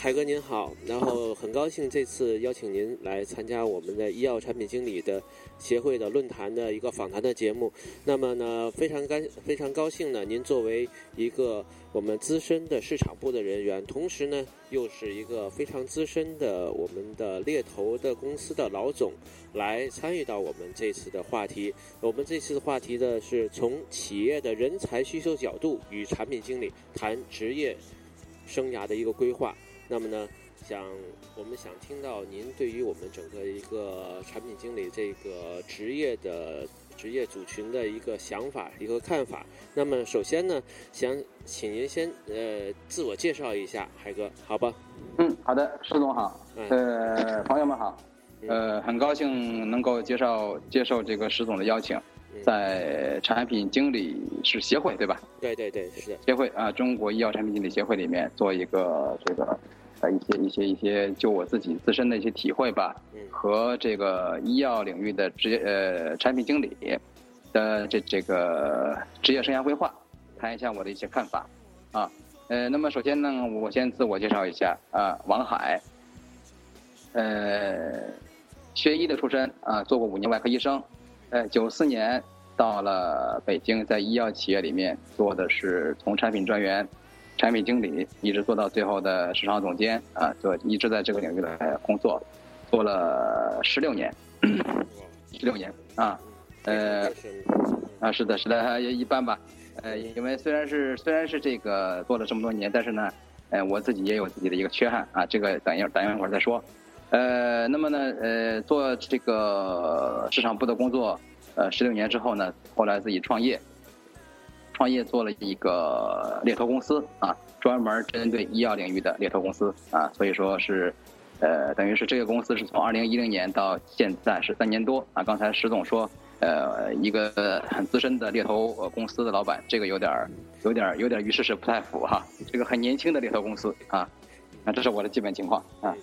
海哥您好，然后很高兴这次邀请您来参加我们的医药产品经理的协会的论坛的一个访谈的节目。那么呢，非常干非常高兴呢，您作为一个我们资深的市场部的人员，同时呢又是一个非常资深的我们的猎头的公司的老总，来参与到我们这次的话题。我们这次的话题呢是从企业的人才需求角度与产品经理谈职业。生涯的一个规划，那么呢，想我们想听到您对于我们整个一个产品经理这个职业的职业组群的一个想法、一个看法。那么首先呢，想请您先呃自我介绍一下，海哥，好吧？嗯，好的，石总好，呃，朋友们好，呃，很高兴能够接受接受这个石总的邀请。在产品经理是协会对吧？对对对，是的。协会啊，中国医药产品经理协会里面做一个这个呃一些一些一些就我自己自身的一些体会吧，和这个医药领域的职业呃产品经理的这这个职业生涯规划，谈一下我的一些看法啊。呃，那么首先呢，我先自我介绍一下啊，王海，呃，学医的出身啊，做过五年外科医生。呃，九四年到了北京，在医药企业里面做的是从产品专员、产品经理，一直做到最后的市场总监啊，做一直在这个领域来工作，做了十六年，十六年啊，呃，啊，是的，是的，也一般吧，呃，因为虽然是虽然是这个做了这么多年，但是呢，呃，我自己也有自己的一个缺憾啊，这个等一等一会儿再说。呃，那么呢，呃，做这个市场部的工作，呃，十六年之后呢，后来自己创业，创业做了一个猎头公司啊，专门针对医药领域的猎头公司啊，所以说是，呃，等于是这个公司是从二零一零年到现在是三年多啊。刚才石总说，呃，一个很资深的猎头公司的老板，这个有点儿，有点儿，有点与事实不太符哈。这个很年轻的猎头公司啊，那这是我的基本情况啊。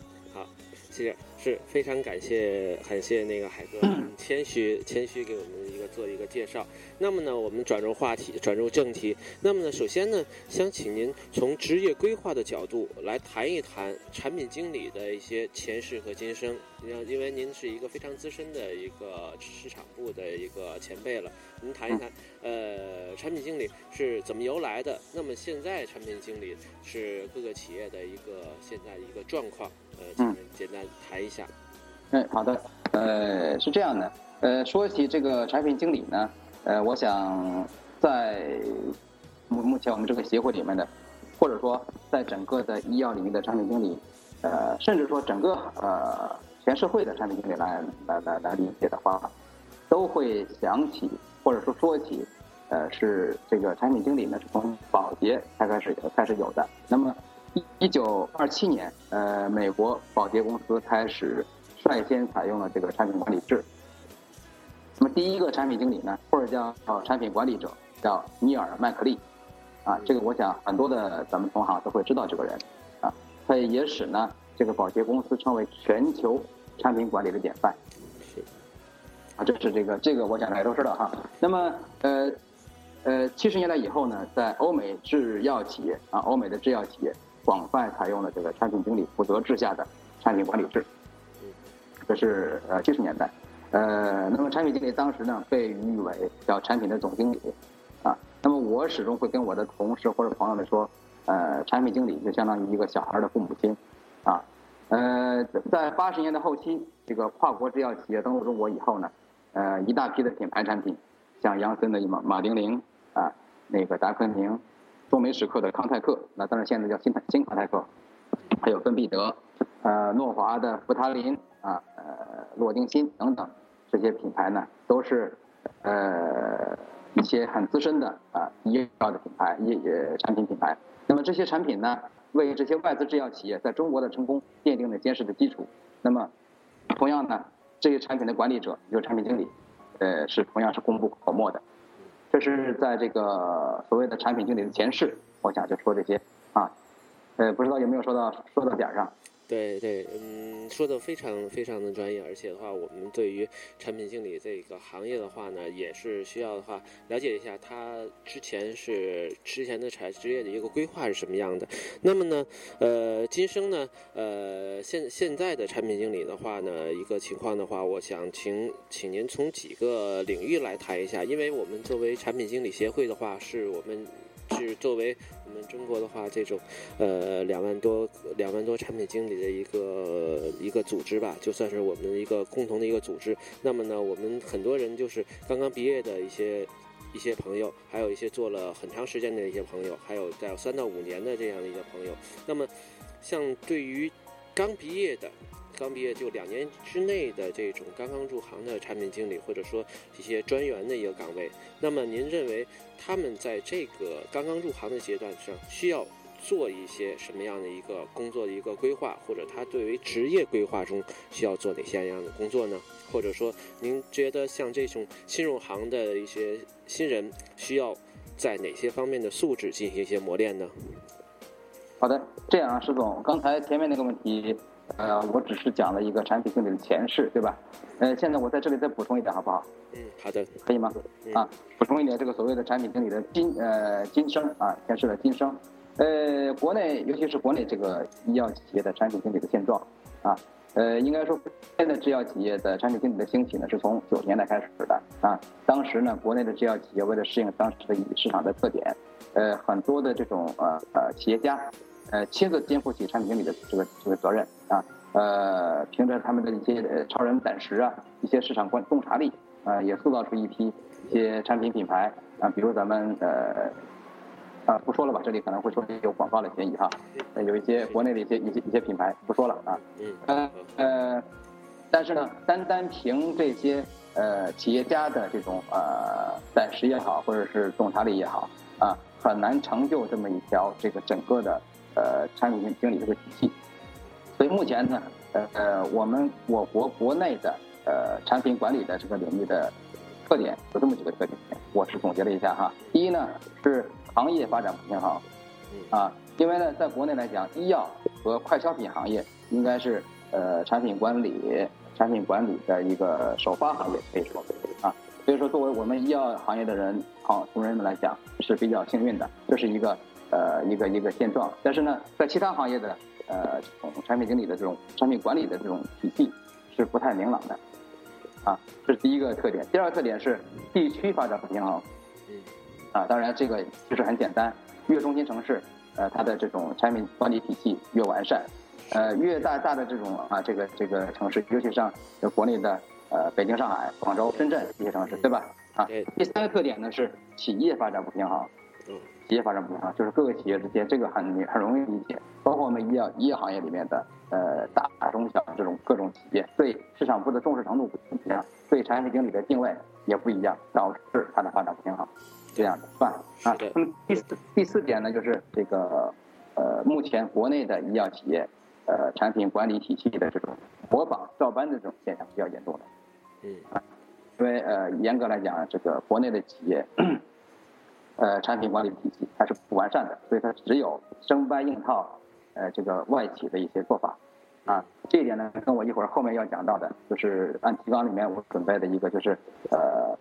是是非常感谢感谢那个海哥谦虚谦虚给我们一个做一个介绍。那么呢，我们转入话题，转入正题。那么呢，首先呢，想请您从职业规划的角度来谈一谈产品经理的一些前世和今生。因因为您是一个非常资深的一个市场部的一个前辈了，您谈一谈，呃，产品经理是怎么由来的？那么现在产品经理是各个企业的一个现在一个状况。呃，请简单谈一下。嗯，好的。呃，是这样的。呃，说起这个产品经理呢，呃，我想在目目前我们这个协会里面的，或者说在整个的医药领域的产品经理，呃，甚至说整个呃全社会的产品经理来来来来理解的话，都会想起或者说说起，呃，是这个产品经理呢是从保洁才开始开始有的。那么。一九二七年，呃，美国宝洁公司开始率先采用了这个产品管理制。那么第一个产品经理呢，或者叫产品管理者，叫尼尔麦克利，啊，这个我想很多的咱们同行都会知道这个人，啊，他也使呢这个宝洁公司成为全球产品管理的典范。啊，这是这个这个我想大家都知道哈。那么呃呃，七十年代以后呢，在欧美制药企业啊，欧美的制药企业。广泛采用了这个产品经理负责制下的产品管理制，这是呃七十年代，呃，那么产品经理当时呢被誉为叫产品的总经理，啊，那么我始终会跟我的同事或者朋友们说，呃，产品经理就相当于一个小孩的父母亲，啊，呃，在八十年代后期，这个跨国制药企业登陆中国以后呢，呃，一大批的品牌产品，像杨森的马马丁啉啊，那个达芬宁。中美史克的康泰克，那当然现在叫新新康泰克，还有芬必得，呃，诺华的福他林啊，呃，洛丁新等等这些品牌呢，都是呃一些很资深的啊医药的品牌医产品品牌。那么这些产品呢，为这些外资制药企业在中国的成功奠定了坚实的基础。那么同样呢，这些产品的管理者就是产品经理，呃，是同样是功不可没的。这是在这个所谓的产品经理的前世，我想就说这些啊，呃，不知道有没有说到说到点上？对对，嗯，说的非常非常的专业，而且的话，我们对于产品经理这个行业的话呢，也是需要的话了解一下他之前是之前的产职业的一个规划是什么样的。那么呢，呃，今生呢，呃，现现在的产品经理的话呢，一个情况的话，我想请请您从几个领域来谈一下，因为我们作为产品经理协会的话，是我们。是作为我们中国的话，这种呃两万多两万多产品经理的一个一个组织吧，就算是我们一个共同的一个组织。那么呢，我们很多人就是刚刚毕业的一些一些朋友，还有一些做了很长时间的一些朋友，还有在三到五年的这样的一个朋友。那么，像对于刚毕业的。刚毕业就两年之内的这种刚刚入行的产品经理，或者说一些专员的一个岗位，那么您认为他们在这个刚刚入行的阶段上需要做一些什么样的一个工作的一个规划，或者他对于职业规划中需要做哪些样的工作呢？或者说您觉得像这种新入行的一些新人需要在哪些方面的素质进行一些磨练呢？好的，这样啊，石总，刚才前面那个问题。呃，我只是讲了一个产品经理的前世，对吧？呃，现在我在这里再补充一点，好不好？嗯，好的，可以吗？啊，补充一点，这个所谓的产品经理的今呃今生啊，前世的今生。呃，国内尤其是国内这个医药企业的产品经理的现状啊，呃，应该说现在制药企业的产品经理的兴起呢，是从九十年代开始的啊。当时呢，国内的制药企业为了适应当时的市场的特点，呃，很多的这种呃呃企业家。呃，亲自肩负起产品经理的这个这个责任啊，呃，凭着他们的一些超人胆识啊，一些市场观洞察力啊，也塑造出一批一些产品品牌啊，比如咱们呃啊不说了吧，这里可能会说有广告的嫌疑哈，有一些国内的一些一些一些品牌不说了啊，嗯呃，但是呢，单单凭这些呃企业家的这种呃胆识也好，或者是洞察力也好啊，很难成就这么一条这个整个的。呃，产品经理这个体系，所以目前呢，呃呃，我们我国国内的呃产品管理的这个领域的特点有这么几个特点，我是总结了一下哈。第一呢是行业发展不平衡，啊，因为呢在国内来讲，医药和快消品行业应该是呃产品管理产品管理的一个首发行业，可以说啊，所以说作为我们医药行业的人好同仁们来讲是比较幸运的，这是一个。呃，一个一个现状，但是呢，在其他行业的呃，产品经理的这种产品管理的这种体系是不太明朗的，啊，这是第一个特点。第二个特点是地区发展不平衡，啊，当然这个其实很简单，越中心城市，呃，它的这种产品管理体系越完善，呃，越大大的这种啊，这个这个城市，尤其像国内的呃北京、上海、广州、深圳这些城市，对吧？啊，第三个特点呢是企业发展不平衡。企业发展不平衡，就是各个企业之间，这个很很容易理解。包括我们医药医药行业里面的，呃，大中小这种各种企业，对市场部的重视程度不一样，对产品经理的定位也不一样，导致它的发展不平衡。这样的算啊。那么第四第四点呢，就是这个，呃，目前国内的医药企业，呃，产品管理体系的这种模仿照搬的这种现象比较严重的。嗯。啊，因为呃，严格来讲，这个国内的企业。呃，产品管理体系还是不完善的，所以它只有生搬硬套，呃，这个外企的一些做法，啊，这一点呢，跟我一会儿后面要讲到的，就是按提纲里面我准备的一个，就是呃，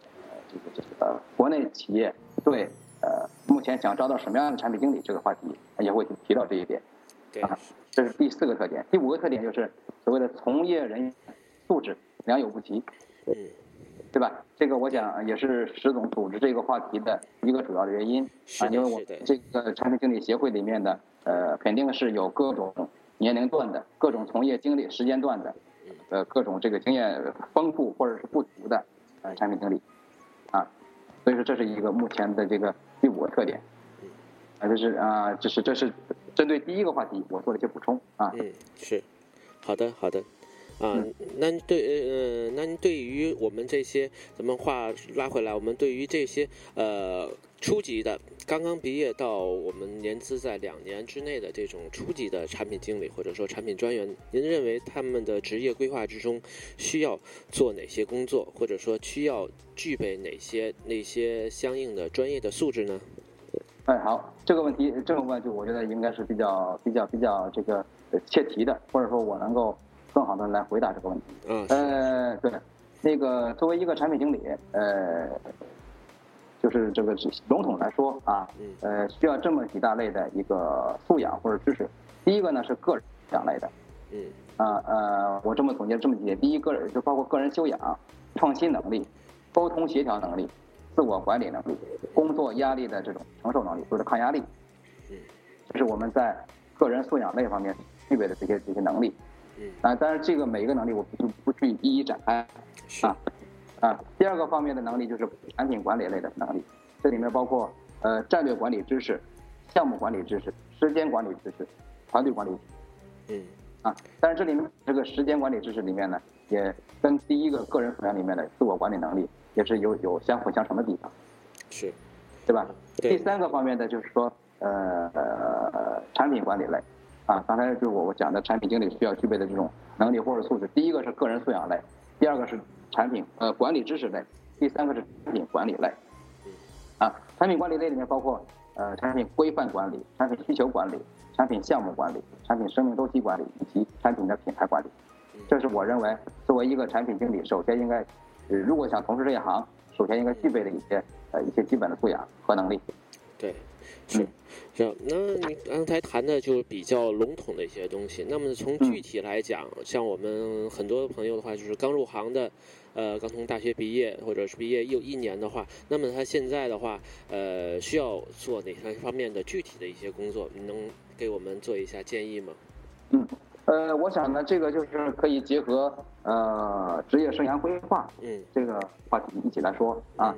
这个这个国内企业对呃目前想招到什么样的产品经理这个话题，也会提到这一点，啊，这是第四个特点，第五个特点就是所谓的从业人员素质良莠不齐。嗯。对吧？这个我想也是石总组织这个话题的一个主要的原因啊，因为我这个产品经理协会里面的呃，肯定是有各种年龄段的、各种从业经历时间段的，呃，各种这个经验丰富或者是不足的呃产品经理啊，所以说这是一个目前的这个第五个特点啊，这是啊，这是这是针对第一个话题我做了一些补充啊。嗯，是，好的，好的。啊，那对呃，那对于我们这些，咱们话拉回来，我们对于这些呃初级的，刚刚毕业到我们年资在两年之内的这种初级的产品经理或者说产品专员，您认为他们的职业规划之中需要做哪些工作，或者说需要具备哪些那些相应的专业的素质呢？哎，好，这个问题这么问就我觉得应该是比较比较比较这个切题的，或者说我能够更好的来回答这个问题。嗯，呃，对，那个作为一个产品经理，呃，就是这个笼统来说啊，呃，需要这么几大类的一个素养或者知识。第一个呢是个人素养类的，嗯，啊呃，我这么总结这么几点：第一个就包括个人修养、创新能力、沟通协调能力、自我管理能力、工作压力的这种承受能力，或者抗压力。嗯，这是我们在个人素养类方面具备的这些这些能力。嗯，啊，当然这个每一个能力我不不去一一展开。啊，啊，第二个方面的能力就是产品管理类的能力，这里面包括呃战略管理知识、项目管理知识、时间管理知识、团队管理。嗯，啊，但是这里面这个时间管理知识里面呢，也跟第一个个人素养里面的自我管理能力也是有有相辅相成的地方。是，对吧？对。第三个方面呢，就是说呃呃产品管理类，啊，刚才就是我我讲的产品经理需要具备的这种能力或者素质。第一个是个人素养类，第二个是。产品呃管理知识类，第三个是产品管理类，啊，产品管理类里面包括呃产品规范管理、产品需求管理、产品项目管理、产品生命周期管理以及产品的品牌管理，这是我认为作为一个产品经理，首先应该，如果想从事这一行，首先应该具备的一些呃一些基本的素养和能力。对，是。这样，那你刚才谈的就是比较笼统的一些东西。那么从具体来讲，像我们很多朋友的话，就是刚入行的，呃，刚从大学毕业或者是毕业又一年的话，那么他现在的话，呃，需要做哪些方面的具体的一些工作？你能给我们做一下建议吗？嗯，呃，我想呢，这个就是可以结合呃职业生涯规划嗯这个话题一起来说啊。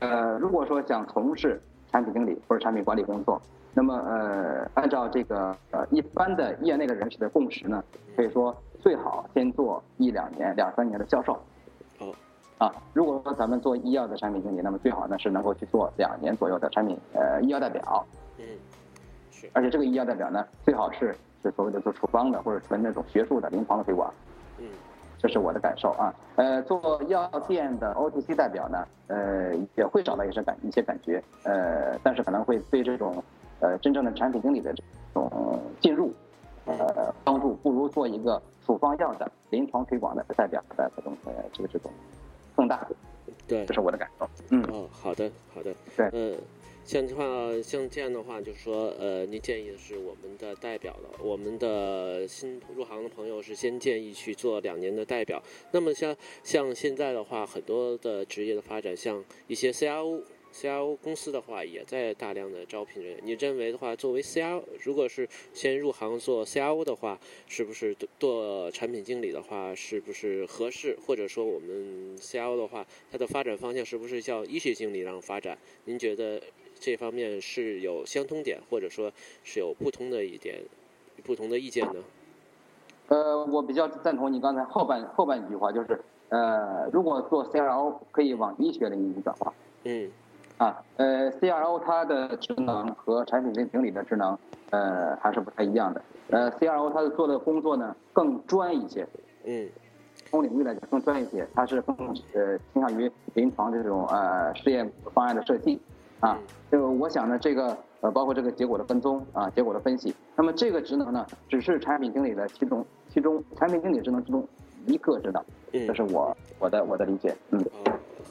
呃，如果说想从事产品经理或者产品管理工作，那么呃，按照这个呃一般的业内的人士的共识呢，可以说最好先做一两年、两三年的销售。哦。啊，如果说咱们做医药的产品经理，那么最好呢是能够去做两年左右的产品呃医药代表。嗯。是。而且这个医药代表呢，最好是是所谓的做处方的，或者纯那种学术的临床的推广。嗯。这是我的感受啊。呃，做药店的 OTC 代表呢，呃，也会找到一些感一些感觉，呃，但是可能会对这种。呃，真正的产品经理的这种进入，呃，帮助不如做一个处方药的临床推广的代表的这种呃这个这种更大。对，这是我的感受。嗯。哦，好的，好的。对。嗯，像这话，像这样的话，就是说，呃，您建议的是我们的代表了，我们的新入行的朋友是先建议去做两年的代表。那么像像现在的话，很多的职业的发展，像一些 CRO。CRO 公司的话也在大量的招聘人员。你认为的话，作为 CRO，如果是先入行做 CRO 的话，是不是做产品经理的话，是不是合适？或者说，我们 CRO 的话，它的发展方向是不是叫医学经理让发展？您觉得这方面是有相通点，或者说是有不同的一点不同的意见呢？呃，我比较赞同你刚才后半后半一句话，就是呃，如果做 CRO 可以往医学领域转化。嗯。啊，呃，CRO 它的职能和产品经理的职能，呃，还是不太一样的。呃，CRO 它的做的工作呢更专一些，嗯，从领域来讲更专一些，它是更呃倾向于临床这种呃试验方案的设计，啊，就我想呢，这个呃包括这个结果的跟踪啊，结果的分析，那么这个职能呢，只是产品经理的其中其中产品经理职能之中一个职能，这是我我的我的理解，嗯。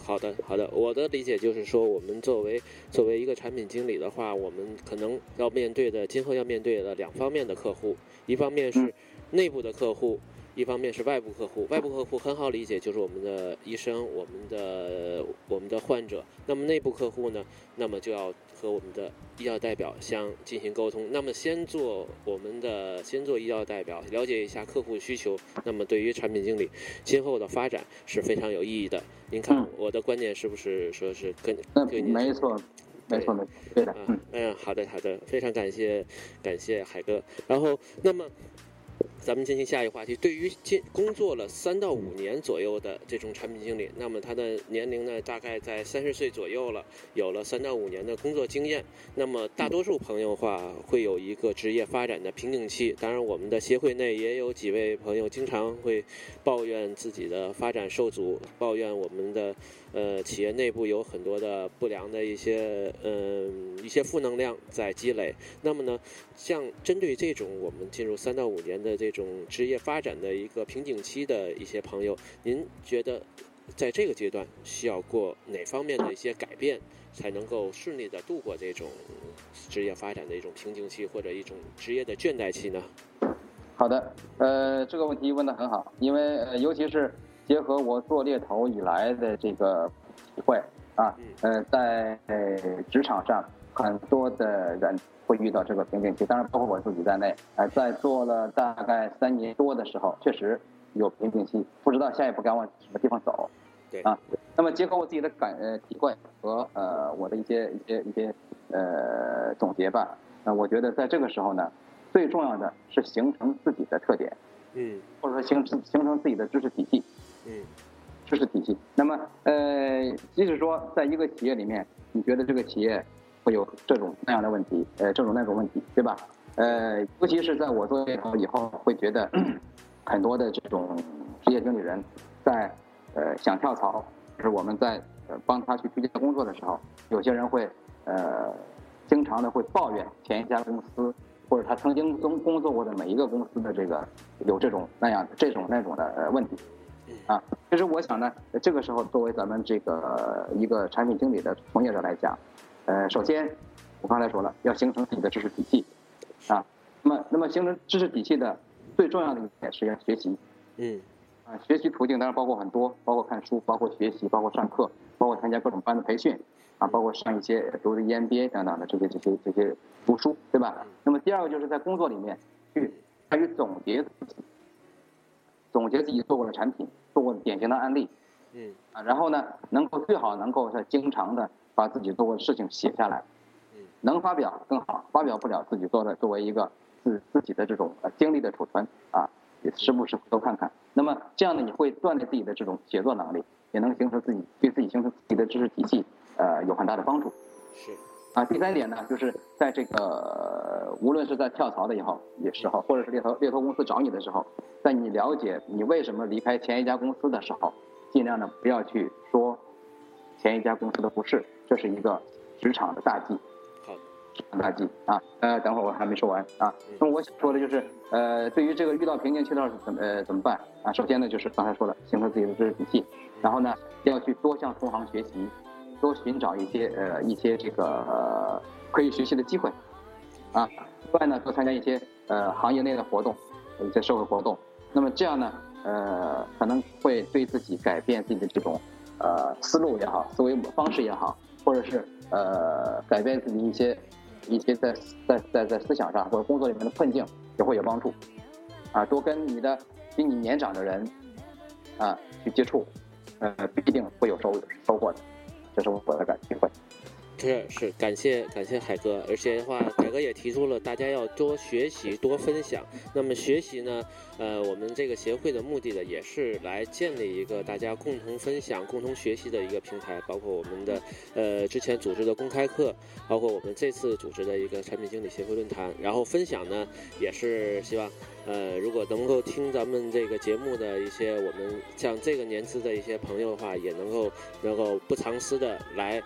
好的，好的。我的理解就是说，我们作为作为一个产品经理的话，我们可能要面对的，今后要面对的两方面的客户，一方面是内部的客户，一方面是外部客户。外部客户很好理解，就是我们的医生，我们的我们的患者。那么内部客户呢？那么就要。和我们的医药代表相进行沟通。那么，先做我们的，先做医药代表，了解一下客户需求。那么，对于产品经理今后的发展是非常有意义的。您看我的观点是不是说是跟对您？没错，没错，没错，对的。嗯，好的，好的，非常感谢，感谢海哥。然后，那么。咱们进行下一话题。对于进工作了三到五年左右的这种产品经理，那么他的年龄呢，大概在三十岁左右了，有了三到五年的工作经验。那么大多数朋友话会有一个职业发展的瓶颈期。当然，我们的协会内也有几位朋友经常会抱怨自己的发展受阻，抱怨我们的。呃，企业内部有很多的不良的一些，嗯，一些负能量在积累。那么呢，像针对这种我们进入三到五年的这种职业发展的一个瓶颈期的一些朋友，您觉得在这个阶段需要过哪方面的一些改变，才能够顺利的度过这种职业发展的一种瓶颈期或者一种职业的倦怠期呢？好的，呃，这个问题问得很好，因为呃，尤其是。结合我做猎头以来的这个体会啊，呃，在职场上很多的人会遇到这个瓶颈期，当然包括我自己在内。呃，在做了大概三年多的时候，确实有瓶颈期，不知道下一步该往什么地方走。对啊，那么结合我自己的感呃体会和呃我的一些一些一些呃总结吧，那我觉得在这个时候呢，最重要的是形成自己的特点，嗯，或者说形成形成自己的知识体系。嗯，知识体系。那么，呃，即使说在一个企业里面，你觉得这个企业会有这种那样的问题，呃，这种那种问题，对吧？呃，尤其是在我做猎头以后，会觉得很多的这种职业经理人，在呃想跳槽，就是我们在帮他去推荐工作的时候，有些人会呃经常的会抱怨前一家公司或者他曾经工工作过的每一个公司的这个有这种那样这种那种的呃问题。啊，其实我想呢，这个时候作为咱们这个一个产品经理的从业者来讲，呃，首先我刚才说了，要形成自己的知识体系，啊，那么那么形成知识体系的最重要的一点是要学习，嗯，啊，学习途径当然包括很多，包括看书，包括学习，包括上课，包括参加各种班的培训，啊，包括上一些读的 EMBA 等等的这些这些这些读书，对吧？那么第二个就是在工作里面去参与总结自己。总结自己做过的产品，做过典型的案例，嗯啊，然后呢，能够最好能够在经常的把自己做过的事情写下来，嗯，能发表更好，发表不了自己做的作为一个自自己的这种呃经历的储存啊，也时不时都看看。那么这样呢，你会锻炼自己的这种写作能力，也能形成自己对自己形成自己的知识体系，呃，有很大的帮助。是。啊，第三点呢，就是在这个无论是在跳槽的以后也时候，或者是猎头猎头公司找你的时候，在你了解你为什么离开前一家公司的时候，尽量的不要去说前一家公司的不是，这是一个职场的大忌。好，职场大忌啊。呃，等会儿我还没说完啊。那么我想说的就是，呃，对于这个遇到瓶颈期的怎么呃怎么办啊？首先呢，就是刚才说的，形成自己的知识体系，然后呢，要去多向同行学习。多寻找一些呃一些这个可以学习的机会，啊，另外呢多参加一些呃行业内的活动，一些社会活动，那么这样呢呃可能会对自己改变自己的这种呃思路也好，思维方式也好，或者是呃改变自己一些一些在在在在思想上或者工作里面的困境也会有帮助，啊，多跟你的比你年长的人啊去接触，呃必定会有收收获的。这是我的感体会。是是，感谢感谢海哥，而且的话，海哥也提出了大家要多学习、多分享。那么学习呢，呃，我们这个协会的目的呢，也是来建立一个大家共同分享、共同学习的一个平台。包括我们的呃之前组织的公开课，包括我们这次组织的一个产品经理协会论坛。然后分享呢，也是希望呃，如果能够听咱们这个节目的一些我们像这个年资的一些朋友的话，也能够能够不藏私的来。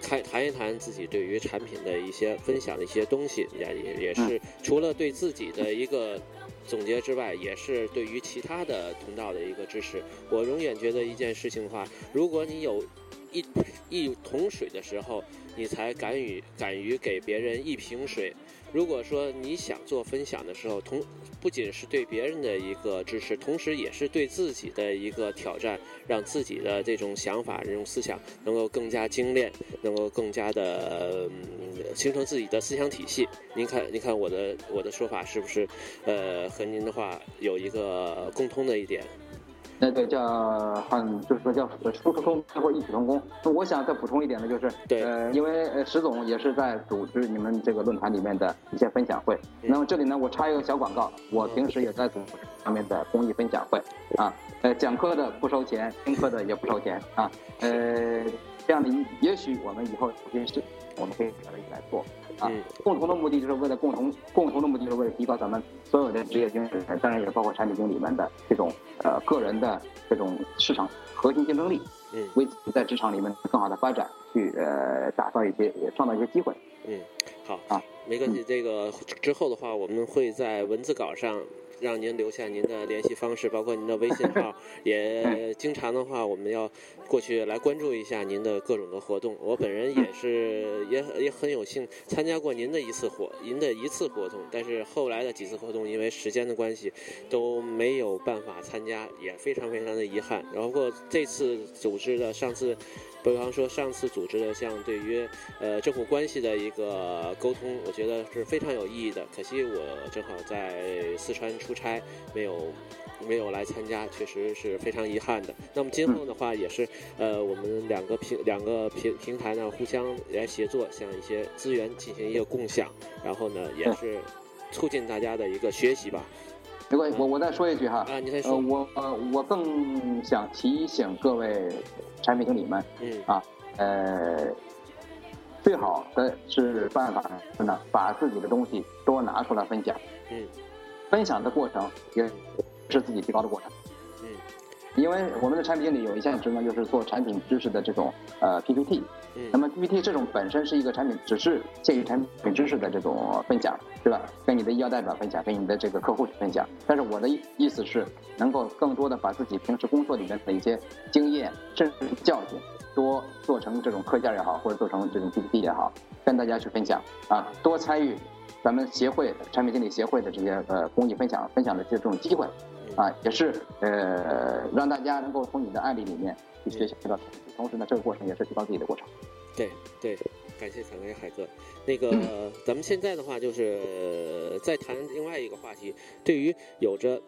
谈谈一谈自己对于产品的一些分享的一些东西，也也也是除了对自己的一个总结之外，也是对于其他的通道的一个支持。我永远觉得一件事情的话，如果你有一一桶水的时候，你才敢于敢于给别人一瓶水。如果说你想做分享的时候，同不仅是对别人的一个支持，同时也是对自己的一个挑战，让自己的这种想法、这种思想能够更加精炼，能够更加的形成自己的思想体系。您看，您看我的我的说法是不是，呃，和您的话有一个共通的一点？那对，叫很就是说叫殊途同归或异曲同工。那我想再补充一点呢，就是呃，因为呃石总也是在组织你们这个论坛里面的一些分享会。那么这里呢，我插一个小广告，我平时也在组织上面的公益分享会啊。呃，讲课的不收钱，听课的也不收钱啊。呃，这样的，也许我们以后有些事，我们可以大家一起来做。啊，共同的目的就是为了共同共同的目的，就是为了提高咱们所有的职业经理人，当然也包括产品经理们的这种呃个人的这种市场核心竞争力，嗯，为自己在职场里面更好的发展去呃打造一些创造一些机会。嗯，好啊，没关系，这个之后的话，我们会在文字稿上。让您留下您的联系方式，包括您的微信号，也经常的话，我们要过去来关注一下您的各种的活动。我本人也是也也很有幸参加过您的一次活，您的一次活动，但是后来的几次活动因为时间的关系都没有办法参加，也非常非常的遗憾。然后这次组织的上次。比方说，上次组织的像对于呃政府关系的一个沟通，我觉得是非常有意义的。可惜我正好在四川出差，没有没有来参加，确实是非常遗憾的。那么今后的话，也是呃我们两个平两个平平台呢互相来协作，像一些资源进行一个共享，然后呢也是促进大家的一个学习吧。没关系，我我再说一句哈，啊，你再说，我呃我更想提醒各位产品经理们，嗯。啊，呃，最好的是办法是呢，把自己的东西多拿出来分享，嗯，分享的过程也是自己提高的过程，嗯，因为我们的产品经理有一项职能就是做产品知识的这种呃 PPT 嗯。那么 PPT 这种本身是一个产品，只是限于产品知识的这种分享，对吧？跟你的医药代表分享，跟你的这个客户去分享。但是我的意意思是，能够更多的把自己平时工作里面的一些经验，甚至教训，多做成这种课件也好，或者做成这种 PPT 也好，跟大家去分享啊，多参与咱们协会产品经理协会的这些呃公益分享分享的这种机会，啊，也是呃让大家能够从你的案例里面去学习到，同时呢，这个过程也是提高自己的过程。对对，感谢感谢海哥。那个，咱们现在的话就是再谈另外一个话题。对于有着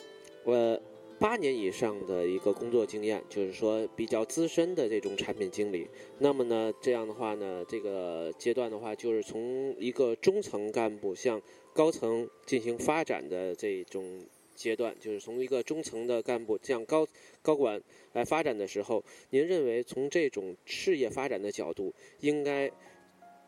呃八年以上的一个工作经验，就是说比较资深的这种产品经理，那么呢，这样的话呢，这个阶段的话，就是从一个中层干部向高层进行发展的这种。阶段就是从一个中层的干部向高高管来发展的时候，您认为从这种事业发展的角度，应该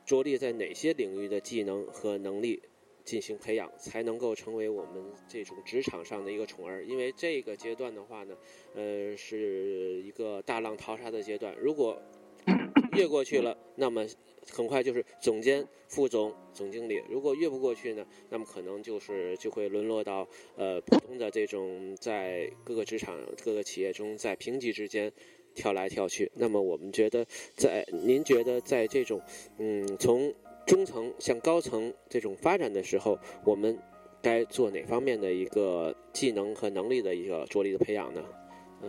着力在哪些领域的技能和能力进行培养，才能够成为我们这种职场上的一个宠儿？因为这个阶段的话呢，呃，是一个大浪淘沙的阶段，如果 越过去了，那么。很快就是总监、副总、总经理。如果越不过去呢，那么可能就是就会沦落到呃普通的这种在各个职场、各个企业中在平级之间跳来跳去。那么我们觉得，在您觉得在这种嗯从中层向高层这种发展的时候，我们该做哪方面的一个技能和能力的一个着力的培养呢？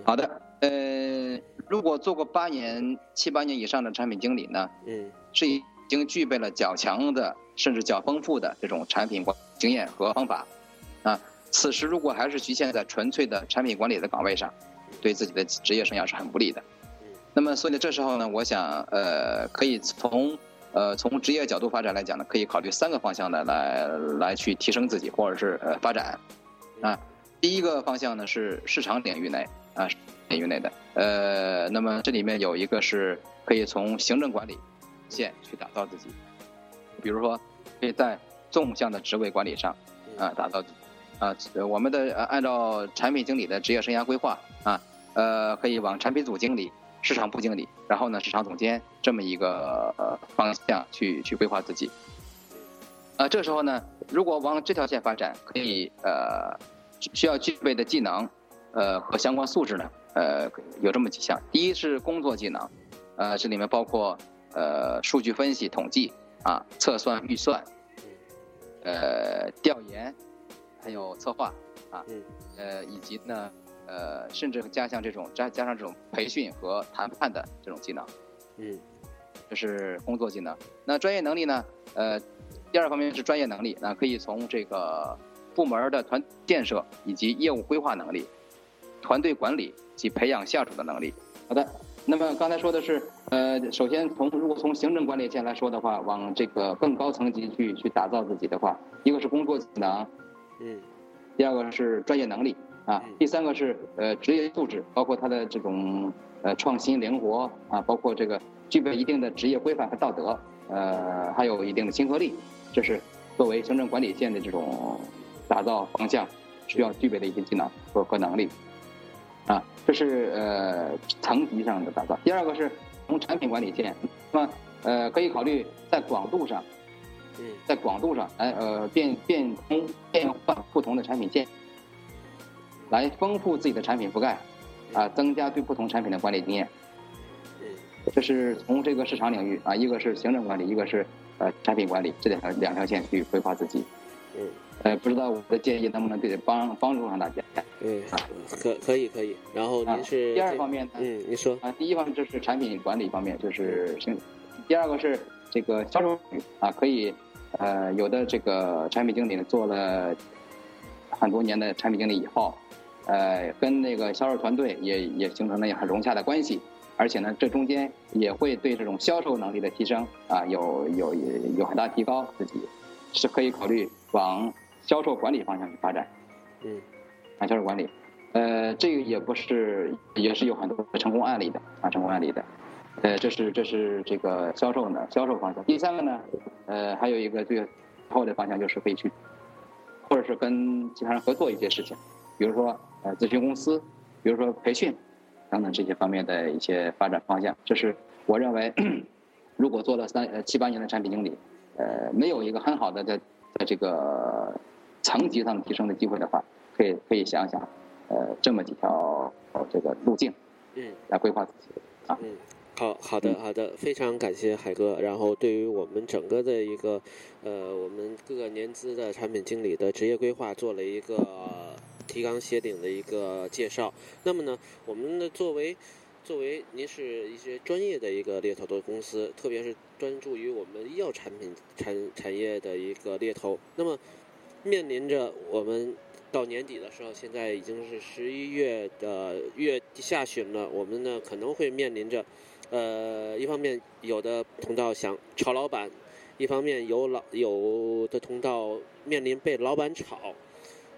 好的，呃，如果做过八年、七八年以上的产品经理呢，嗯。是已经具备了较强的，甚至较丰富的这种产品管经验和方法，啊，此时如果还是局限在纯粹的产品管理的岗位上，对自己的职业生涯是很不利的。那么，所以这时候呢，我想，呃，可以从，呃，从职业角度发展来讲呢，可以考虑三个方向的来来去提升自己或者是呃发展，啊，第一个方向呢是市场领域内啊领域内的，呃，那么这里面有一个是可以从行政管理。线去打造自己，比如说，可以在纵向的职位管理上，啊，打造，啊，我们的按照产品经理的职业生涯规划，啊，呃，可以往产品组经理、市场部经理，然后呢，市场总监这么一个呃方向去去规划自己。啊，这时候呢，如果往这条线发展，可以呃需要具备的技能，呃和相关素质呢，呃有这么几项。第一是工作技能，呃，这里面包括。呃，数据分析、统计啊，测算、预算，呃，调研，还有策划啊，呃，以及呢，呃，甚至加上这种加加上这种培训和谈判的这种技能，嗯，这是工作技能。那专业能力呢？呃，第二方面是专业能力，那可以从这个部门的团建设以及业务规划能力、团队管理及培养下属的能力。好的，那么刚才说的是，呃，首先从如果从行政管理线来说的话，往这个更高层级去去打造自己的话，一个是工作技能，嗯，第二个是专业能力啊，嗯第三个是呃职业素质，包括他的这种呃创新灵活啊，包括这个具备一定的职业规范和道德，呃，还有一定的亲和力，这是作为行政管理线的这种打造方向需要具备的一些技能和和能力啊，这是呃层级上的打造。第二个是从产品管理线，那么呃可以考虑在广度上。嗯在广度上来呃变变通变换不同的产品线，来丰富自己的产品覆盖，啊，增加对不同产品的管理经验。嗯这是从这个市场领域啊，一个是行政管理，一个是呃产品管理这两条两条线去规划自己。嗯呃，不知道我的建议能不能对帮帮助上大家嗯，可可以可以。然后啊您是第二方面呢，嗯，你说啊，第一方面就是产品管理方面，就是行；第二个是这个销售啊，可以呃，有的这个产品经理呢做了很多年的产品经理以后，呃，跟那个销售团队也也形成了很融洽的关系，而且呢，这中间也会对这种销售能力的提升啊，有有有很大提高，自己是可以考虑往销售管理方向去发展。嗯啊，销售管理，呃，这个也不是，也是有很多成功案例的啊，成功案例的，呃，这是这是这个销售呢，销售方向。第三个呢，呃，还有一个最后的方向就是可以去，或者是跟其他人合作一些事情，比如说呃咨询公司，比如说培训等等这些方面的一些发展方向。这是我认为，如果做了三呃七八年的产品经理，呃，没有一个很好的在在这个层级上提升的机会的话，可以可以想想，呃，这么几条呃这个路径嗯。来规划自己。嗯，好好的嗯好的，非常感谢海哥。然后对于我们整个的一个呃，我们各个年资的产品经理的职业规划做了一个呃提纲挈领的一个介绍。那么呢，我们的作为作为您是一些专业的一个猎头的公司，特别是专注于我们医药产品产产业的一个猎头，那么面临着我们到年底的时候，现在已经是十一月的月下旬了，我们呢可能会面临着，呃，一方面有的通道想炒老板，一方面有老有的通道面临被老板炒，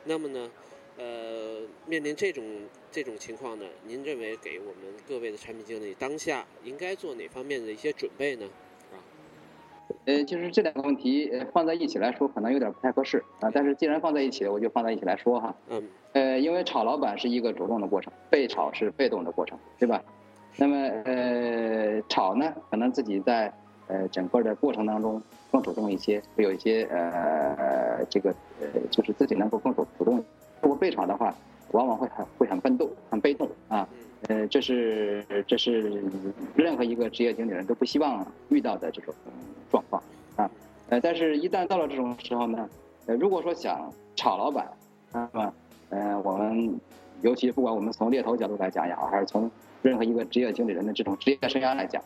那么呢，呃，面临这种这种情况呢，您认为给我们各位的产品经理当下应该做哪方面的一些准备呢？呃，就是这两个问题呃放在一起来说，可能有点不太合适啊。但是既然放在一起了，我就放在一起来说哈。嗯呃，因为炒老板是一个主动的过程，被炒是被动的过程，对吧？那么呃，炒呢，可能自己在呃整个的过程当中更主动一些，会有一些呃这个呃就是自己能够更主主动。如果被炒的话，往往会很会很被动，很被动啊。呃，这是这是任何一个职业经理人都不希望遇到的这种状况啊。呃，但是一旦到了这种时候呢，呃，如果说想炒老板，那么呃，我们尤其不管我们从猎头角度来讲也好，还是从任何一个职业经理人的这种职业生涯来讲，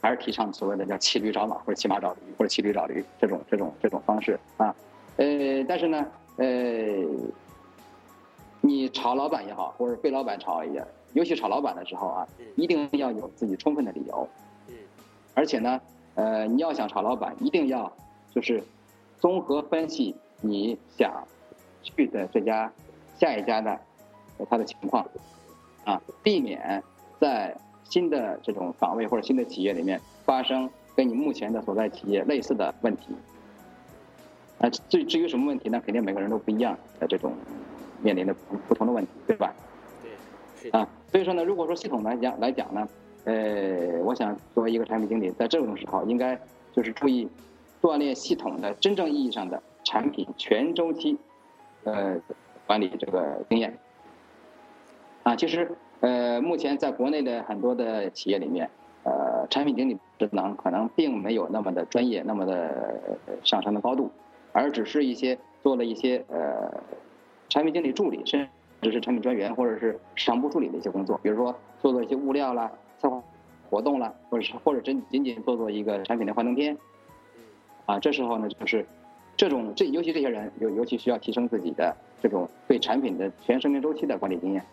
还是提倡所谓的叫骑驴找马或者骑马找驴或者骑驴找驴这种这种这种方式啊。呃，但是呢，呃，你炒老板也好，或者被老板炒也，尤其炒老板的时候啊，一定要有自己充分的理由。嗯而且呢，呃，你要想炒老板，一定要就是综合分析你想去的这家下一家的呃它的情况，啊，避免在新的这种岗位或者新的企业里面发生跟你目前的所在企业类似的问题。啊，至至于什么问题呢？肯定每个人都不一样的这种面临的不不同的问题，对吧？对，啊，所以说呢，如果说系统来讲来讲呢，呃，我想作为一个产品经理，在这种时候应该就是注意锻炼系统的真正意义上的产品全周期呃管理这个经验。啊，其实呃，目前在国内的很多的企业里面，呃，产品经理职能可能并没有那么的专业，那么的呃上升的高度，而只是一些做了一些呃产品经理助理，甚至是产品专员或者是市场部助理的一些工作，比如说做做一些物料啦、策划活动啦，或者是或者仅仅仅做做一个产品的幻灯片，啊，这时候呢，就是这种这尤其这些人尤尤其需要提升自己的这种对产品的全生命周期的管理经验。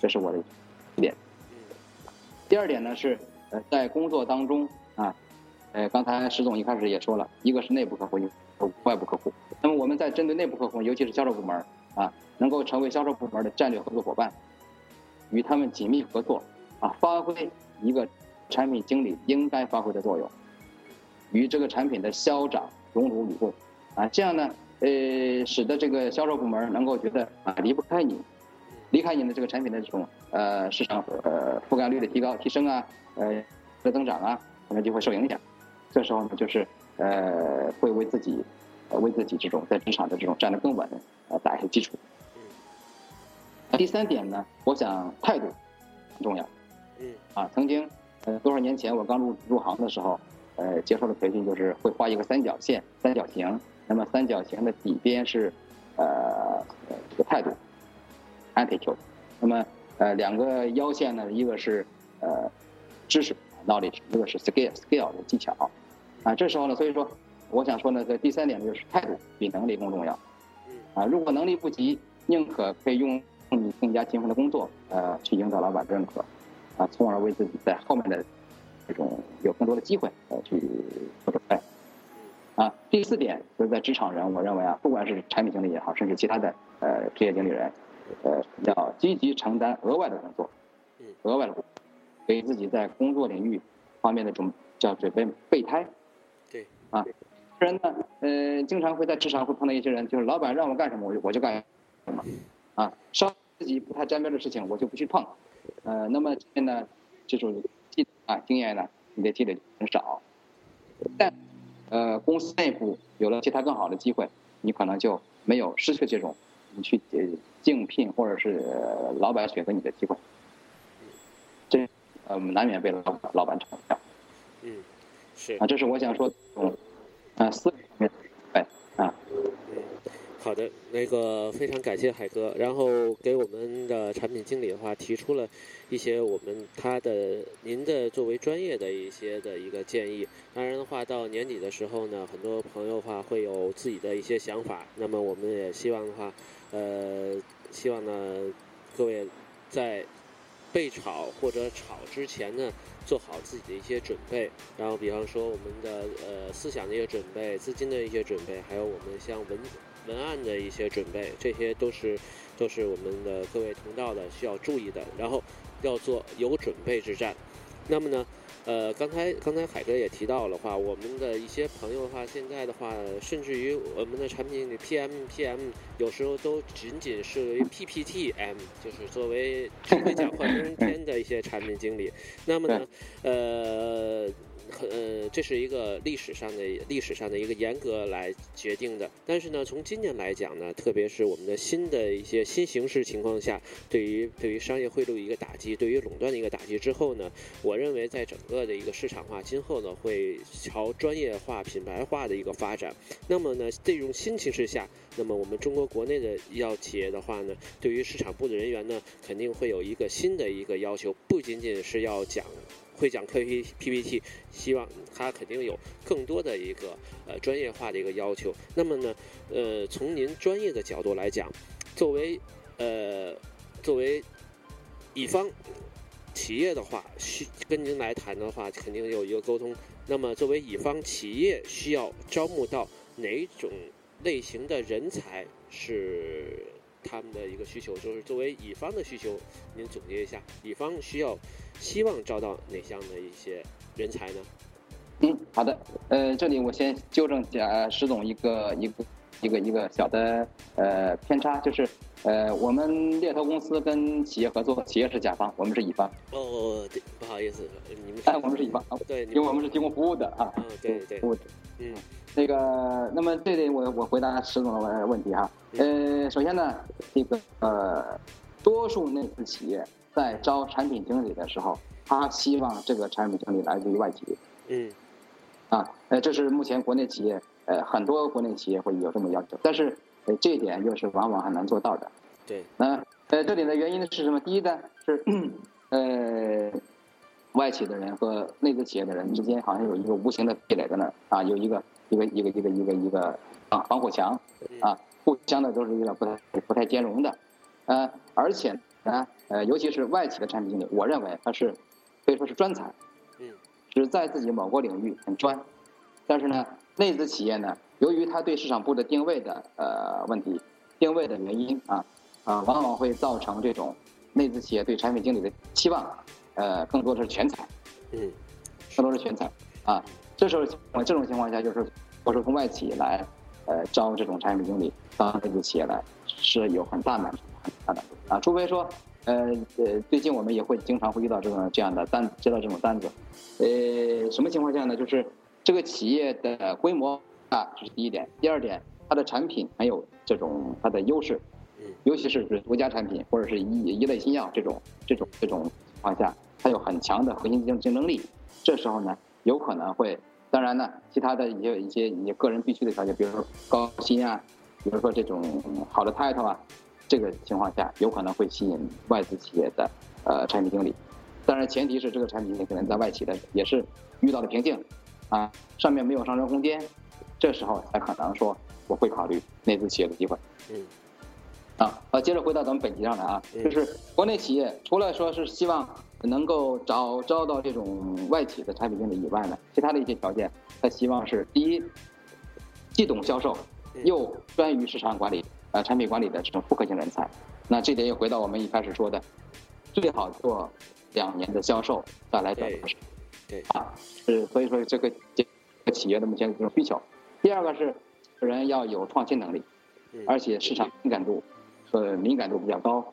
这是我的一点。第二点呢是呃在工作当中啊，呃刚才石总一开始也说了，一个是内部客户，一个外部客户。那么我们在针对内部客户，尤其是销售部门啊，能够成为销售部门的战略合作伙伴，与他们紧密合作啊，发挥一个产品经理应该发挥的作用，与这个产品的销长荣辱与共啊，这样呢。呃，使得这个销售部门能够觉得啊离不开你，离开你的这个产品的这种呃市场呃覆盖率的提高提升啊，呃的增长啊，可能就会受影响。这时候呢，就是呃会为自己为自己这种在职场的这种站得更稳呃打一些基础。第三点呢，我想态度很重要。嗯。啊，曾经呃多少年前我刚入入行的时候，呃接受的培训就是会画一个三角线三角形。那么三角形的底边是，呃，这个态度，attitude。那么呃两个腰线呢，一个是呃知识 knowledge，一个是 skill skill 的技巧。啊，这时候呢，所以说我想说呢，在第三点就是态度比能力更重要。啊，如果能力不及，宁可可以用你更加勤奋的工作，呃，去赢得老板的认可，啊，从而为自己在后面的这种有更多的机会呃去做准备。啊，第四点就是在职场人，我认为啊，不管是产品经理也好，甚至其他的呃职业经理人，呃，要积极承担额外的工作，额外的工作，给自己在工作领域方面的这种叫准备备胎。对。啊，人呢，呃，经常会在职场会碰到一些人，就是老板让我干什么，我就我就干什么，啊，稍自己不太沾边的事情，我就不去碰。呃，那么现在这种积啊经验呢，你的积累很少，但。呃，公司内部有了其他更好的机会，你可能就没有失去这种你去竞聘或者是老板选择你的机会。这呃难免被老老板嘲笑。嗯，是啊，这是我想说，嗯，啊，四方面，哎啊。好的，那个非常感谢海哥，然后给我们的产品经理的话提出了一些我们他的您的作为专业的一些的一个建议。当然的话，到年底的时候呢，很多朋友的话会有自己的一些想法。那么我们也希望的话，呃，希望呢各位在被炒或者炒之前呢，做好自己的一些准备。然后比方说我们的呃思想的一些准备、资金的一些准备，还有我们像文。文案的一些准备，这些都是都是我们的各位同道的需要注意的。然后要做有准备之战。那么呢，呃，刚才刚才海哥也提到了话，我们的一些朋友的话，现在的话，甚至于我们的产品经理 PM PM 有时候都仅仅是 PPTM，就是作为只会讲幻灯片的一些产品经理。那么呢，呃。呃，这是一个历史上的历史上的一个严格来决定的。但是呢，从今年来讲呢，特别是我们的新的一些新形势情况下，对于对于商业贿赂一个打击，对于垄断的一个打击之后呢，我认为在整个的一个市场化今后呢，会朝专业化、品牌化的一个发展。那么呢，这种新形势下，那么我们中国国内的医药企业的话呢，对于市场部的人员呢，肯定会有一个新的一个要求，不仅仅是要讲。会讲 K P P P T，希望他肯定有更多的一个呃专业化的一个要求。那么呢，呃，从您专业的角度来讲，作为呃作为乙方企业的话，需跟您来谈的话，肯定有一个沟通。那么作为乙方企业，需要招募到哪种类型的人才是他们的一个需求？就是作为乙方的需求，您总结一下，乙方需要。希望招到哪项的一些人才呢？嗯，好的，呃，这里我先纠正下石总一个一个一个一个小的呃偏差，就是呃我们猎头公司跟企业合作，企业是甲方，我们是乙方。哦，对，不好意思，你们哎，我们是乙方，对，因为我们是提供服务的啊。嗯，对对。服务的，嗯，那个，那么这里我我回答石总的问问题哈，呃，首先呢，这个呃，多数内资企业。在招产品经理的时候，他希望这个产品经理来自于外企。嗯，啊，呃，这是目前国内企业，呃，很多国内企业会有这么要求，但是，呃，这一点又是往往很难做到的。对。那，呃，这里的原因呢是什么？第一呢是，呃，外企的人和内资企业的人之间好像有一个无形的壁垒在那儿啊，有一个一个一个一个一个一个啊防火墙啊，互相的都是有点不太不太兼容的，呃，而且。呢，呃，尤其是外企的产品经理，我认为他是可以说是专才，嗯，只在自己某个领域很专，但是呢，内资企业呢，由于他对市场部的定位的呃问题，定位的原因啊啊，往往会造成这种内资企业对产品经理的期望，呃，更多的是全才，嗯，更多是全才啊。这时候这种情况下，就是我说从外企来呃招这种产品经理到内资企业来是有很大难度，很大难度啊，除非说。呃呃，最近我们也会经常会遇到这种这样的单，接到这种单子，呃，什么情况下呢？就是这个企业的规模啊，这是第一点；第二点，它的产品还有这种它的优势，尤其是是独家产品或者是一一类新药这种这种这种情况下，它有很强的核心竞竞争力。这时候呢，有可能会，当然呢，其他的一些一些你个人必须的条件，比如说高薪啊，比如说这种好的 title 啊。这个情况下，有可能会吸引外资企业的呃产品经理，当然前提是这个产品经理可能在外企的也是遇到了瓶颈，啊，上面没有上升空间，这时候才可能说我会考虑内资企业的机会。嗯。啊，呃，接着回到咱们本题上来啊，就是国内企业除了说是希望能够找招到这种外企的产品经理以外呢，其他的一些条件，他希望是第一，既懂销售，又专于市场管理。呃，产品管理的这种复合型人才，那这点又回到我们一开始说的，最好做两年的销售再来找合适。对啊，是所以说这个企业的目前这种需求。第二个是人要有创新能力，而且市场敏感度和敏感度比较高，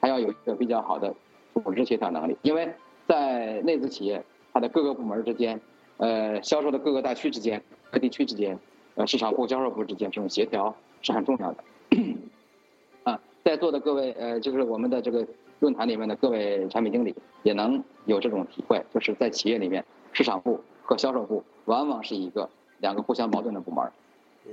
还要有一个比较好的组织协调能力，因为在内资企业，它的各个部门之间，呃，销售的各个大区之间、各地区之间，呃，市场部、销售部之间这种协调是很重要的。啊，在座的各位，呃，就是我们的这个论坛里面的各位产品经理，也能有这种体会，就是在企业里面，市场部和销售部往往是一个两个互相矛盾的部门。嗯，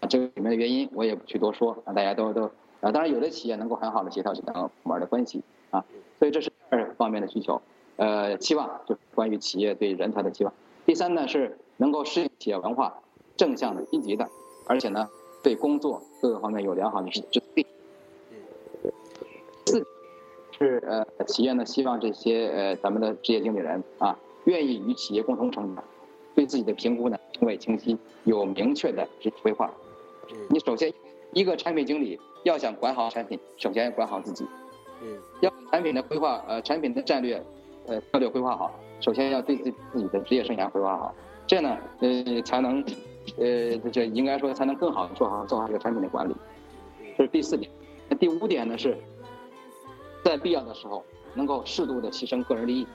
啊，这个里面的原因我也不去多说，啊，大家都都啊，当然有的企业能够很好的协调这两个部门的关系啊，所以这是二方面的需求，呃，期望就是关于企业对人才的期望。第三呢是能够适应企业文化，正向的、积极的，而且呢。对工作各个方面有良好的自自信。四是呃企业呢希望这些呃咱们的职业经理人啊愿意与企业共同成长，对自己的评估呢定位清晰，有明确的职业规划。你首先一个产品经理要想管好产品，首先要管好自己。嗯。要产品的规划呃产品的战略呃策略规划好，首先要对自自己的职业生涯规划好，这样呢呃才能。呃，这应该说才能更好的做好做好这个产品的管理，这是第四点。那第五点呢是，在必要的时候能够适度的牺牲个人利益，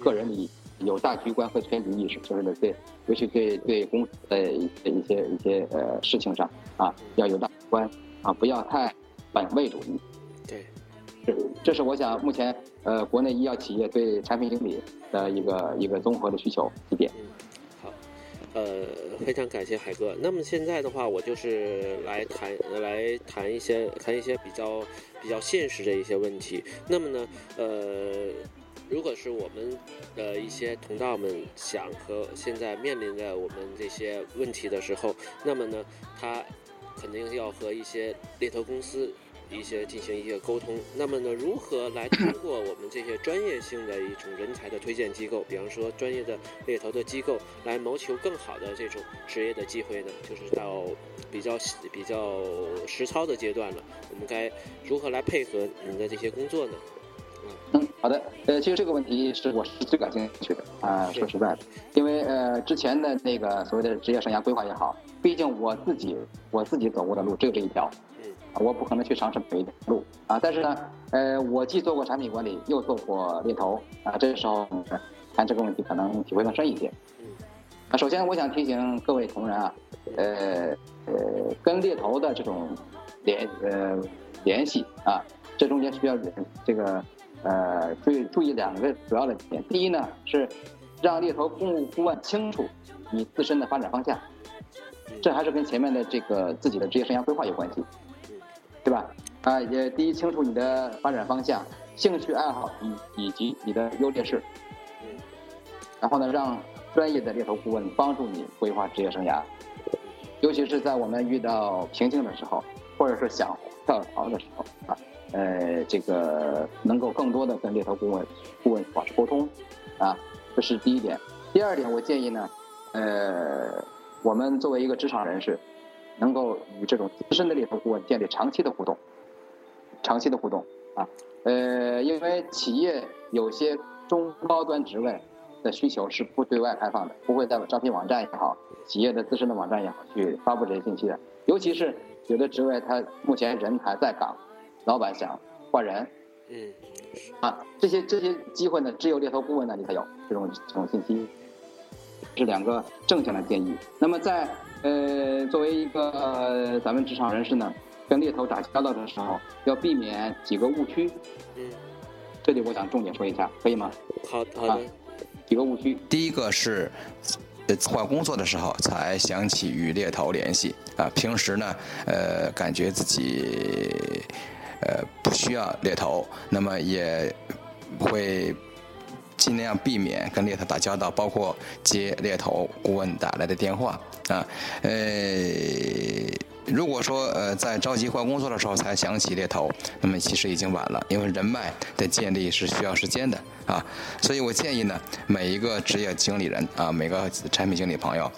个人利益有大局观和全局意识，就是对，尤其对对公司的一些一些一些呃事情上啊要有大局观啊，不要太本位主义。对，这这是我想目前呃国内医药企业对产品经理的一个一个综合的需求几点。呃，非常感谢海哥。那么现在的话，我就是来谈来谈一些谈一些比较比较现实的一些问题。那么呢，呃，如果是我们的一些同道们想和现在面临的我们这些问题的时候，那么呢，他肯定要和一些猎头公司。一些进行一些沟通，那么呢，如何来通过我们这些专业性的一种人才的推荐机构，比方说专业的猎头的机构，来谋求更好的这种职业的机会呢？就是到比较比较实操的阶段了，我们该如何来配合你的这些工作呢？嗯，好的，呃，其实这个问题是我是最感兴趣的啊，说实在的，因为呃之前的那个所谓的职业生涯规划也好，毕竟我自己我自己走过的路只有这一条。我不可能去尝试每一条路啊，但是呢，呃，我既做过产品管理，又做过猎头啊，这个时候谈这个问题可能体会更深一些。啊，首先我想提醒各位同仁啊，呃呃，跟猎头的这种联呃联系啊，这中间需要这个呃注意注意两个主要的点。第一呢是让猎头顾顾问清楚你自身的发展方向，这还是跟前面的这个自己的职业生涯规划有关系。对吧？啊，也第一清楚你的发展方向、兴趣爱好以以及你的优劣势，然后呢，让专业的猎头顾问帮助你规划职业生涯，尤其是在我们遇到瓶颈的时候，或者是想跳槽的时候啊，呃，这个能够更多的跟猎头顾问顾问保持沟通，啊，这是第一点。第二点，我建议呢，呃，我们作为一个职场人士，能够与这种资深的猎头顾问建立长期的互动，长期的互动啊，呃，因为企业有些中高端职位的需求是不对外开放的，不会在招聘网站也好，企业的自身的网站也好去发布这些信息的，尤其是有的职位他目前人还在岗，老板想换人，嗯，啊，这些这些机会呢，只有猎头顾问那里才有这种这种信息。是两个正向的建议。那么在呃，作为一个呃咱们职场人士呢，跟猎头打交道的时候，要避免几个误区。嗯，这里我想重点说一下，可以吗？好好的。几个误区。第一个是，呃，换工作的时候才想起与猎头联系啊。平时呢，呃，感觉自己呃不需要猎头，那么也会。尽量避免跟猎头打交道，包括接猎头顾问打来的电话啊。呃，如果说呃在着急换工作的时候才想起猎头，那么其实已经晚了，因为人脉的建立是需要时间的啊。所以我建议呢，每一个职业经理人啊，每个产品经理朋友，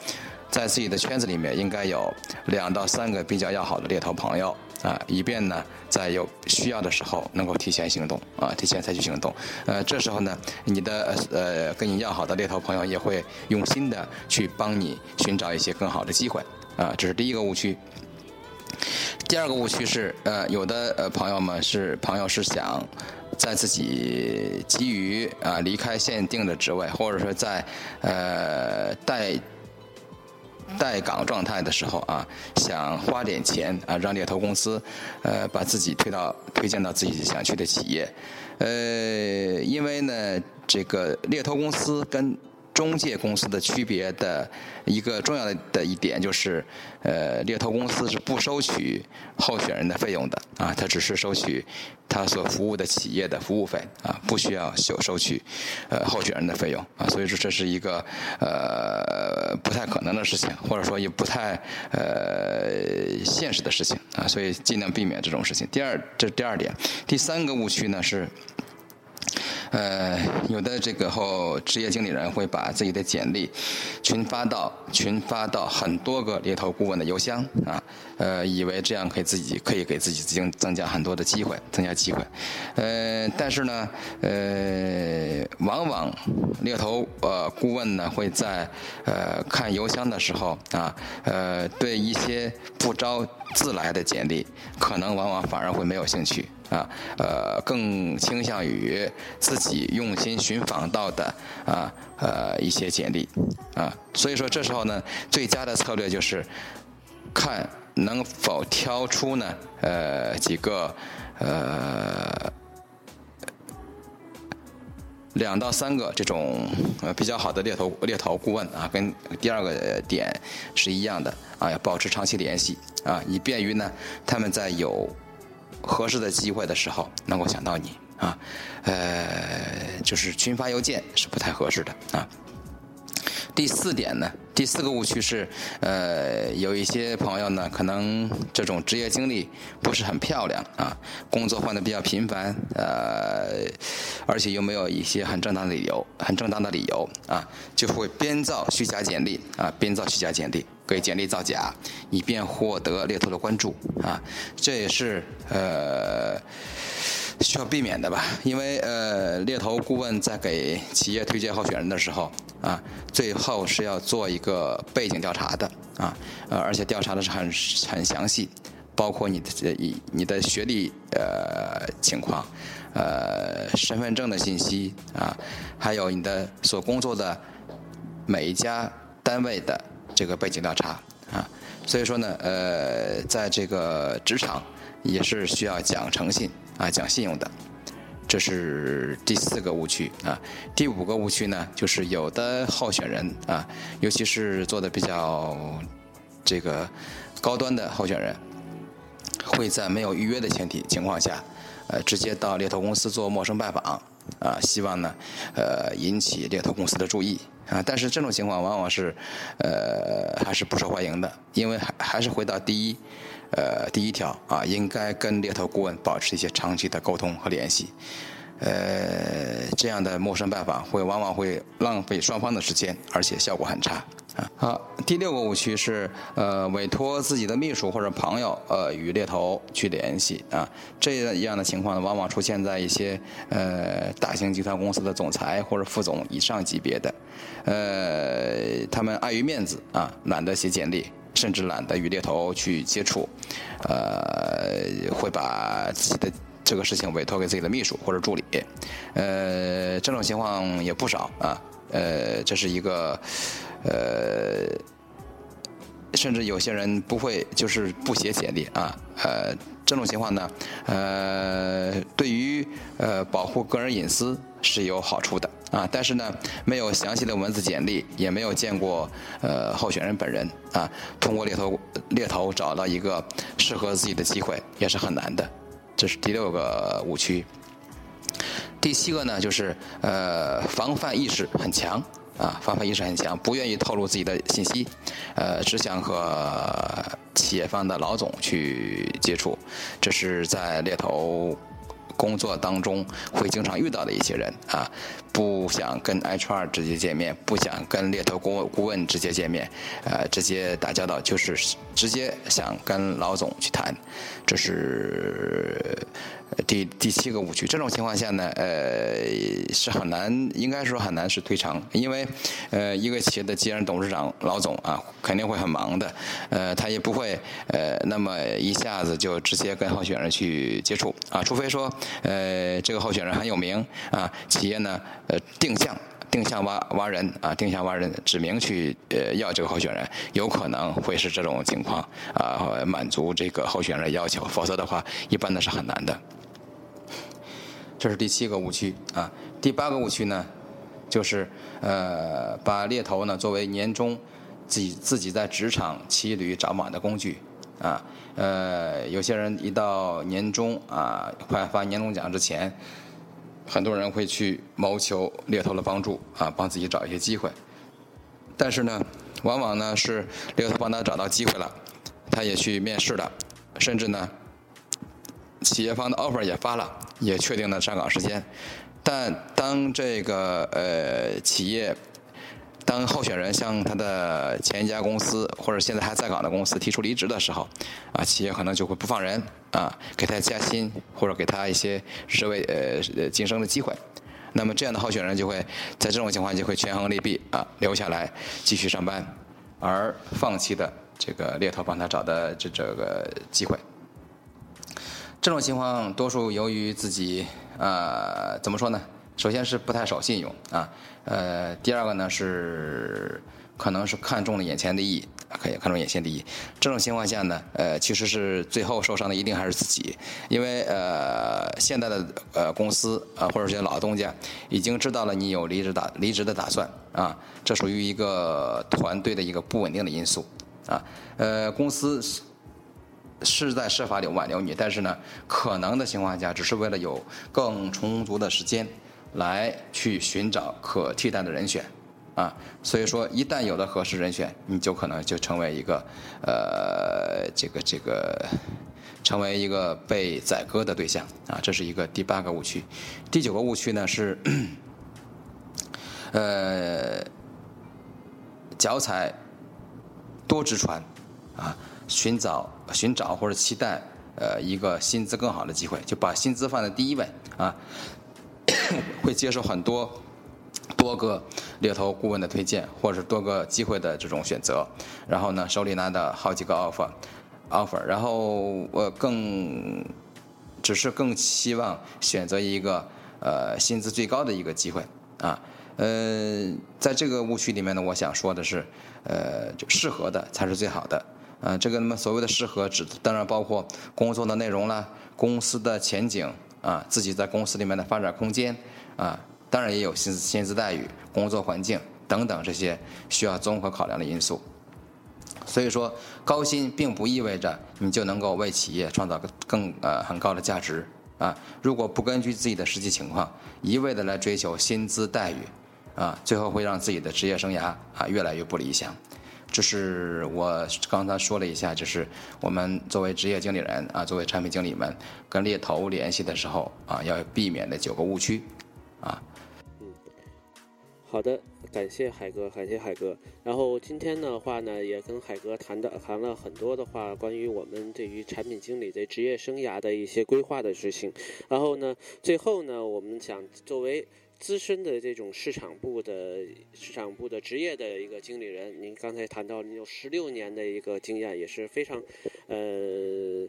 在自己的圈子里面应该有两到三个比较要好的猎头朋友。啊，以便呢，在有需要的时候能够提前行动啊，提前采取行动。呃，这时候呢，你的呃跟你要好的猎头朋友也会用心的去帮你寻找一些更好的机会啊，这是第一个误区。第二个误区是，呃，有的呃朋友们是朋友是想在自己急于啊离开限定的职位，或者说在呃带。待岗状态的时候啊，想花点钱啊，让猎头公司，呃，把自己推到推荐到自己想去的企业，呃，因为呢，这个猎头公司跟。中介公司的区别的一个重要的的一点就是，呃，猎头公司是不收取候选人的费用的啊，他只是收取他所服务的企业的服务费啊，不需要收收取呃候选人的费用啊，所以说这是一个呃不太可能的事情，或者说也不太呃现实的事情啊，所以尽量避免这种事情。第二，这第二点，第三个误区呢是。呃，有的这个后职业经理人会把自己的简历群发到群发到很多个猎头顾问的邮箱啊，呃，以为这样可以自己可以给自己增增加很多的机会，增加机会。呃，但是呢，呃，往往猎头呃顾问呢会在呃看邮箱的时候啊，呃，对一些不招自来的简历，可能往往反而会没有兴趣。啊，呃，更倾向于自己用心寻访到的啊，呃，一些简历啊，所以说这时候呢，最佳的策略就是看能否挑出呢，呃，几个呃两到三个这种呃比较好的猎头猎头顾问啊，跟第二个点是一样的啊，要保持长期联系啊，以便于呢他们在有合适的机会的时候，能够想到你啊，呃，就是群发邮件是不太合适的啊。第四点呢，第四个误区是，呃，有一些朋友呢，可能这种职业经历不是很漂亮啊，工作换的比较频繁，呃，而且又没有一些很正当的理由，很正当的理由啊，就会编造虚假简历啊，编造虚假简历。给简历造假，以便获得猎头的关注啊，这也是呃需要避免的吧？因为呃猎头顾问在给企业推荐候选人的时候啊，最后是要做一个背景调查的啊，呃而且调查的是很很详细，包括你的你你的学历呃情况，呃身份证的信息啊，还有你的所工作的每一家单位的。这个背景调查啊，所以说呢，呃，在这个职场也是需要讲诚信啊，讲信用的，这是第四个误区啊。第五个误区呢，就是有的候选人啊，尤其是做的比较这个高端的候选人，会在没有预约的前提情况下，呃，直接到猎头公司做陌生拜访。啊，希望呢，呃，引起猎头公司的注意啊。但是这种情况往往是，呃，还是不受欢迎的，因为还还是回到第一，呃，第一条啊，应该跟猎头顾问保持一些长期的沟通和联系。呃，这样的陌生拜访会往往会浪费双方的时间，而且效果很差。啊，好，第六个误区是，呃，委托自己的秘书或者朋友，呃，与猎头去联系啊，这样的情况呢，往往出现在一些呃大型集团公司的总裁或者副总以上级别的，呃，他们碍于面子啊，懒得写简历，甚至懒得与猎头去接触，呃，会把自己的这个事情委托给自己的秘书或者助理，呃，这种情况也不少啊，呃，这是一个。呃，甚至有些人不会，就是不写简历啊。呃，这种情况呢，呃，对于呃保护个人隐私是有好处的啊。但是呢，没有详细的文字简历，也没有见过呃候选人本人啊，通过猎头猎头找到一个适合自己的机会也是很难的。这是第六个误区。第七个呢，就是呃防范意识很强。啊，防范意识很强，不愿意透露自己的信息，呃，只想和企业方的老总去接触，这是在猎头工作当中会经常遇到的一些人啊，不想跟 HR 直接见面，不想跟猎头顾顾问直接见面，呃，直接打交道，就是直接想跟老总去谈，这是。第第七个误区，这种情况下呢，呃，是很难，应该说很难是推长，因为，呃，一个企业的既然董事长老总啊，肯定会很忙的，呃，他也不会呃那么一下子就直接跟候选人去接触啊，除非说呃这个候选人很有名啊，企业呢呃定向定向挖挖人啊，定向挖人，指明去呃要这个候选人，有可能会是这种情况啊，满足这个候选人要求，否则的话，一般的是很难的。这是第七个误区啊，第八个误区呢，就是呃把猎头呢作为年终自己自己在职场骑驴找马的工具啊，呃有些人一到年终啊快发年终奖之前，很多人会去谋求猎头的帮助啊，帮自己找一些机会，但是呢，往往呢是猎头帮他找到机会了，他也去面试了，甚至呢。企业方的 offer 也发了，也确定了上岗时间，但当这个呃企业，当候选人向他的前一家公司或者现在还在岗的公司提出离职的时候，啊，企业可能就会不放人啊，给他加薪或者给他一些职位呃晋升的机会，那么这样的候选人就会在这种情况就会权衡利弊啊，留下来继续上班，而放弃的这个猎头帮他找的这这个机会。这种情况多数由于自己呃怎么说呢？首先是不太守信用啊，呃，第二个呢是可能是看中了眼前的利益，可以看中眼前的利益。这种情况下呢，呃，其实是最后受伤的一定还是自己，因为呃现在的呃公司啊或者这些老东家已经知道了你有离职打离职的打算啊，这属于一个团队的一个不稳定的因素啊，呃公司。是在设法留挽留你，但是呢，可能的情况下，只是为了有更充足的时间，来去寻找可替代的人选，啊，所以说一旦有了合适人选，你就可能就成为一个，呃，这个这个，成为一个被宰割的对象，啊，这是一个第八个误区，第九个误区呢是，呃，脚踩多只船，啊。寻找、寻找或者期待，呃，一个薪资更好的机会，就把薪资放在第一位啊，会接受很多多个猎头顾问的推荐，或者多个机会的这种选择，然后呢，手里拿的好几个 offer，offer，然后我更只是更希望选择一个呃薪资最高的一个机会啊，呃，在这个误区里面呢，我想说的是，呃，就适合的才是最好的。啊，这个那么所谓的适合，指当然包括工作的内容啦，公司的前景啊，自己在公司里面的发展空间啊，当然也有薪薪资待遇、工作环境等等这些需要综合考量的因素。所以说，高薪并不意味着你就能够为企业创造更更呃很高的价值啊。如果不根据自己的实际情况，一味的来追求薪资待遇啊，最后会让自己的职业生涯啊越来越不理想。这是我刚才说了一下，就是我们作为职业经理人啊，作为产品经理们跟猎头联系的时候啊，要避免的九个误区，啊。嗯，好的，感谢海哥，感谢海哥。然后今天的话呢，也跟海哥谈的谈了很多的话，关于我们对于产品经理的职业生涯的一些规划的事情。然后呢，最后呢，我们想作为。资深的这种市场部的市场部的职业的一个经理人，您刚才谈到您有十六年的一个经验，也是非常，呃，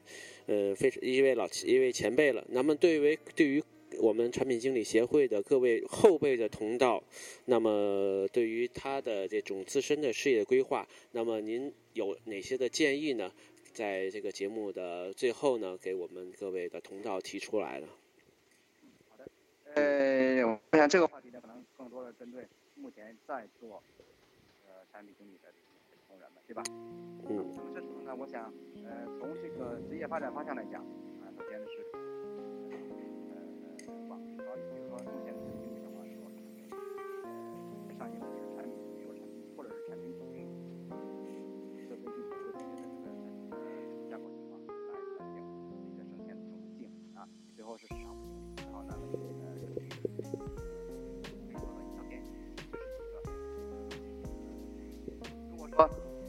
呃，非常一位老一位前辈了。那么，对于对于我们产品经理协会的各位后辈的同道，那么对于他的这种自身的事业规划，那么您有哪些的建议呢？在这个节目的最后呢，给我们各位的同道提出来了。呃，我想这个话题呢，可能更多的针对目前在做呃产品经理的同仁们，对吧？嗯。那么这时候呢，我想，呃，从这个职业发展方向来讲，啊，首先是呃往高一，比如说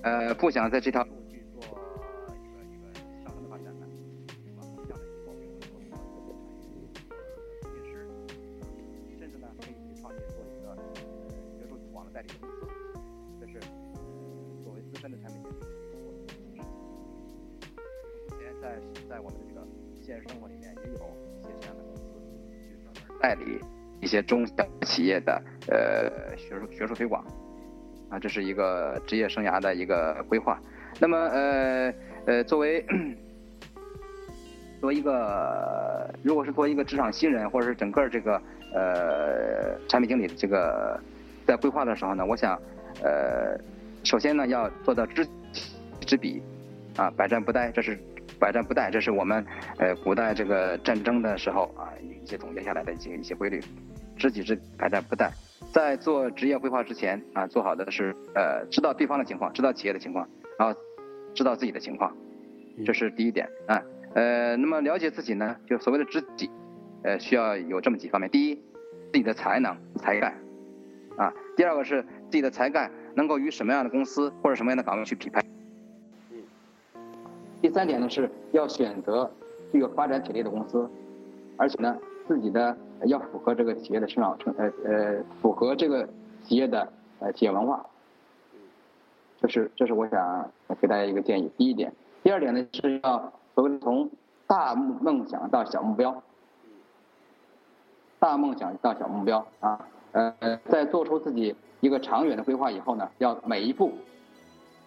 呃，不想在这条路去做一个一个上升的发展呢，往这样的一个目标做做产业师，甚至呢可以去创业做一个呃学术推广的代理公司，这是作为资深的产品经理做的事情。目前在在我们的这个现实生活里面也有一些这样的公司，去专门代理一些中小企业的呃学术学术推广。啊，这是一个职业生涯的一个规划。那么，呃呃，作为作为一个，如果是作为一个职场新人，或者是整个这个呃产品经理这个在规划的时候呢，我想，呃，首先呢要做到知己知彼，啊，百战不殆，这是百战不殆，这是我们呃古代这个战争的时候啊一些总结下来的一些一些规律，知己知百战不殆。在做职业规划之前啊，做好的是呃，知道对方的情况，知道企业的情况，然后知道自己的情况，这是第一点啊。呃，那么了解自己呢，就所谓的知己，呃，需要有这么几方面：第一，自己的才能、才干啊；第二个是自己的才干能够与什么样的公司或者什么样的岗位去匹配；第三点呢，是要选择具有发展潜力的公司，而且呢，自己的。要符合这个企业的生长成呃呃，符合这个企业的呃企业文化，这是这是我想给大家一个建议。第一点，第二点呢是要所谓从大梦想到小目标，大梦想到小目标啊，呃在做出自己一个长远的规划以后呢，要每一步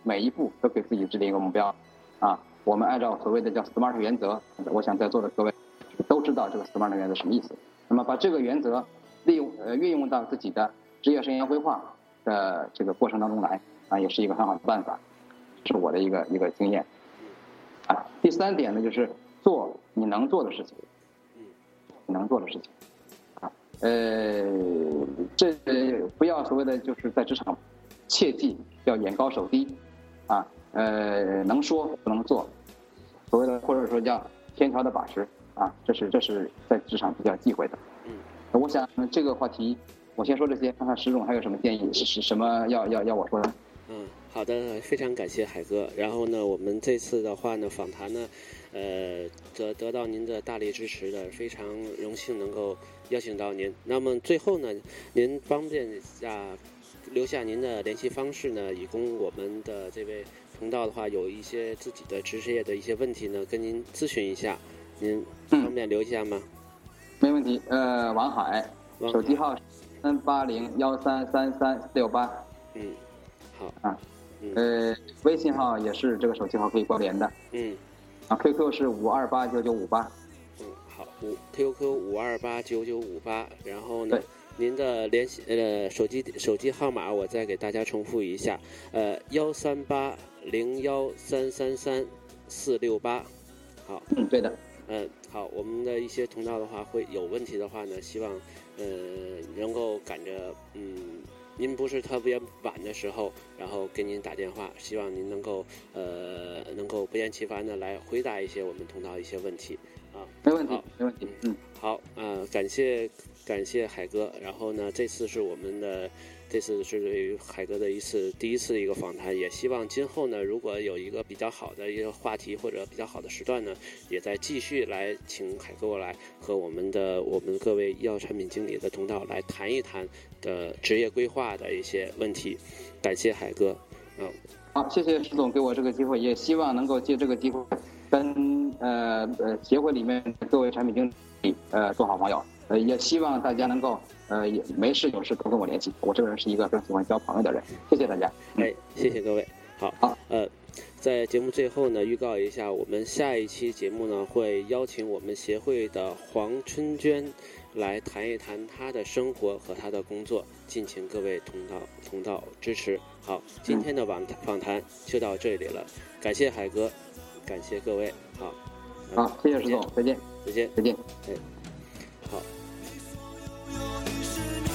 每一步都给自己制定一个目标啊。我们按照所谓的叫 SMART 原则，我想在座的各位知道这个 SMART 原则什么意思。那么把这个原则利用呃运用到自己的职业生涯规划的这个过程当中来啊，也是一个很好的办法，是我的一个一个经验。啊，第三点呢就是做你能做的事情，你能做的事情。啊，呃，这不要所谓的就是在职场，切记要眼高手低，啊，呃，能说不能做，所谓的或者说叫天朝的把持。啊，这是这是在职场比较忌讳的。嗯，我想这个话题，我先说这些，看看石总还有什么建议，是是什么要要要我说的。嗯，好的，非常感谢海哥。然后呢，我们这次的话呢，访谈呢，呃，得得到您的大力支持的，非常荣幸能够邀请到您。那么最后呢，您方便一下留下您的联系方式呢，以供我们的这位同道的话，有一些自己的职业的一些问题呢，跟您咨询一下。您方便留下吗？没问题。呃，王海，手机号三八零幺三三三六八。嗯，好啊。呃，微信号也是这个手机号可以关联的。嗯。啊，QQ 是五二八九九五八。嗯，好，五 QQ 五二八九九五八。然后呢，您的联系呃手机手机号码我再给大家重复一下，呃幺三八零幺三三三四六八。好。嗯，对的。嗯，好，我们的一些同道的话会有问题的话呢，希望，呃，能够赶着，嗯，您不是特别晚的时候，然后给您打电话，希望您能够呃能够不厌其烦的来回答一些我们同道一些问题啊。没问题好，没问题。嗯，好，呃，感谢感谢海哥。然后呢，这次是我们的，这次是对于海哥的一次第一次一个访谈，也希望今后呢，如果有一个比较好的一个话题或者比较好的时段呢，也再继续来请海哥过来和我们的我们各位医药产品经理的同道来谈一谈的职业规划的一些问题。感谢海哥，嗯，好，谢谢石总给我这个机会，也希望能够借这个机会跟呃呃协会里面各位产品经理呃做好朋友，呃也希望大家能够呃也没事有事多跟我联系，我这个人是一个非常喜欢交朋友的人，谢谢大家。哎，谢谢各位。好，好，呃，在节目最后呢，预告一下，我们下一期节目呢会邀请我们协会的黄春娟来谈一谈她的生活和她的工作，敬请各位同道同道支持。好，今天的访访谈就到这里了，感谢海哥，感谢各位，好，嗯好，谢谢石总，再见，再见，再见。哎好。有一世。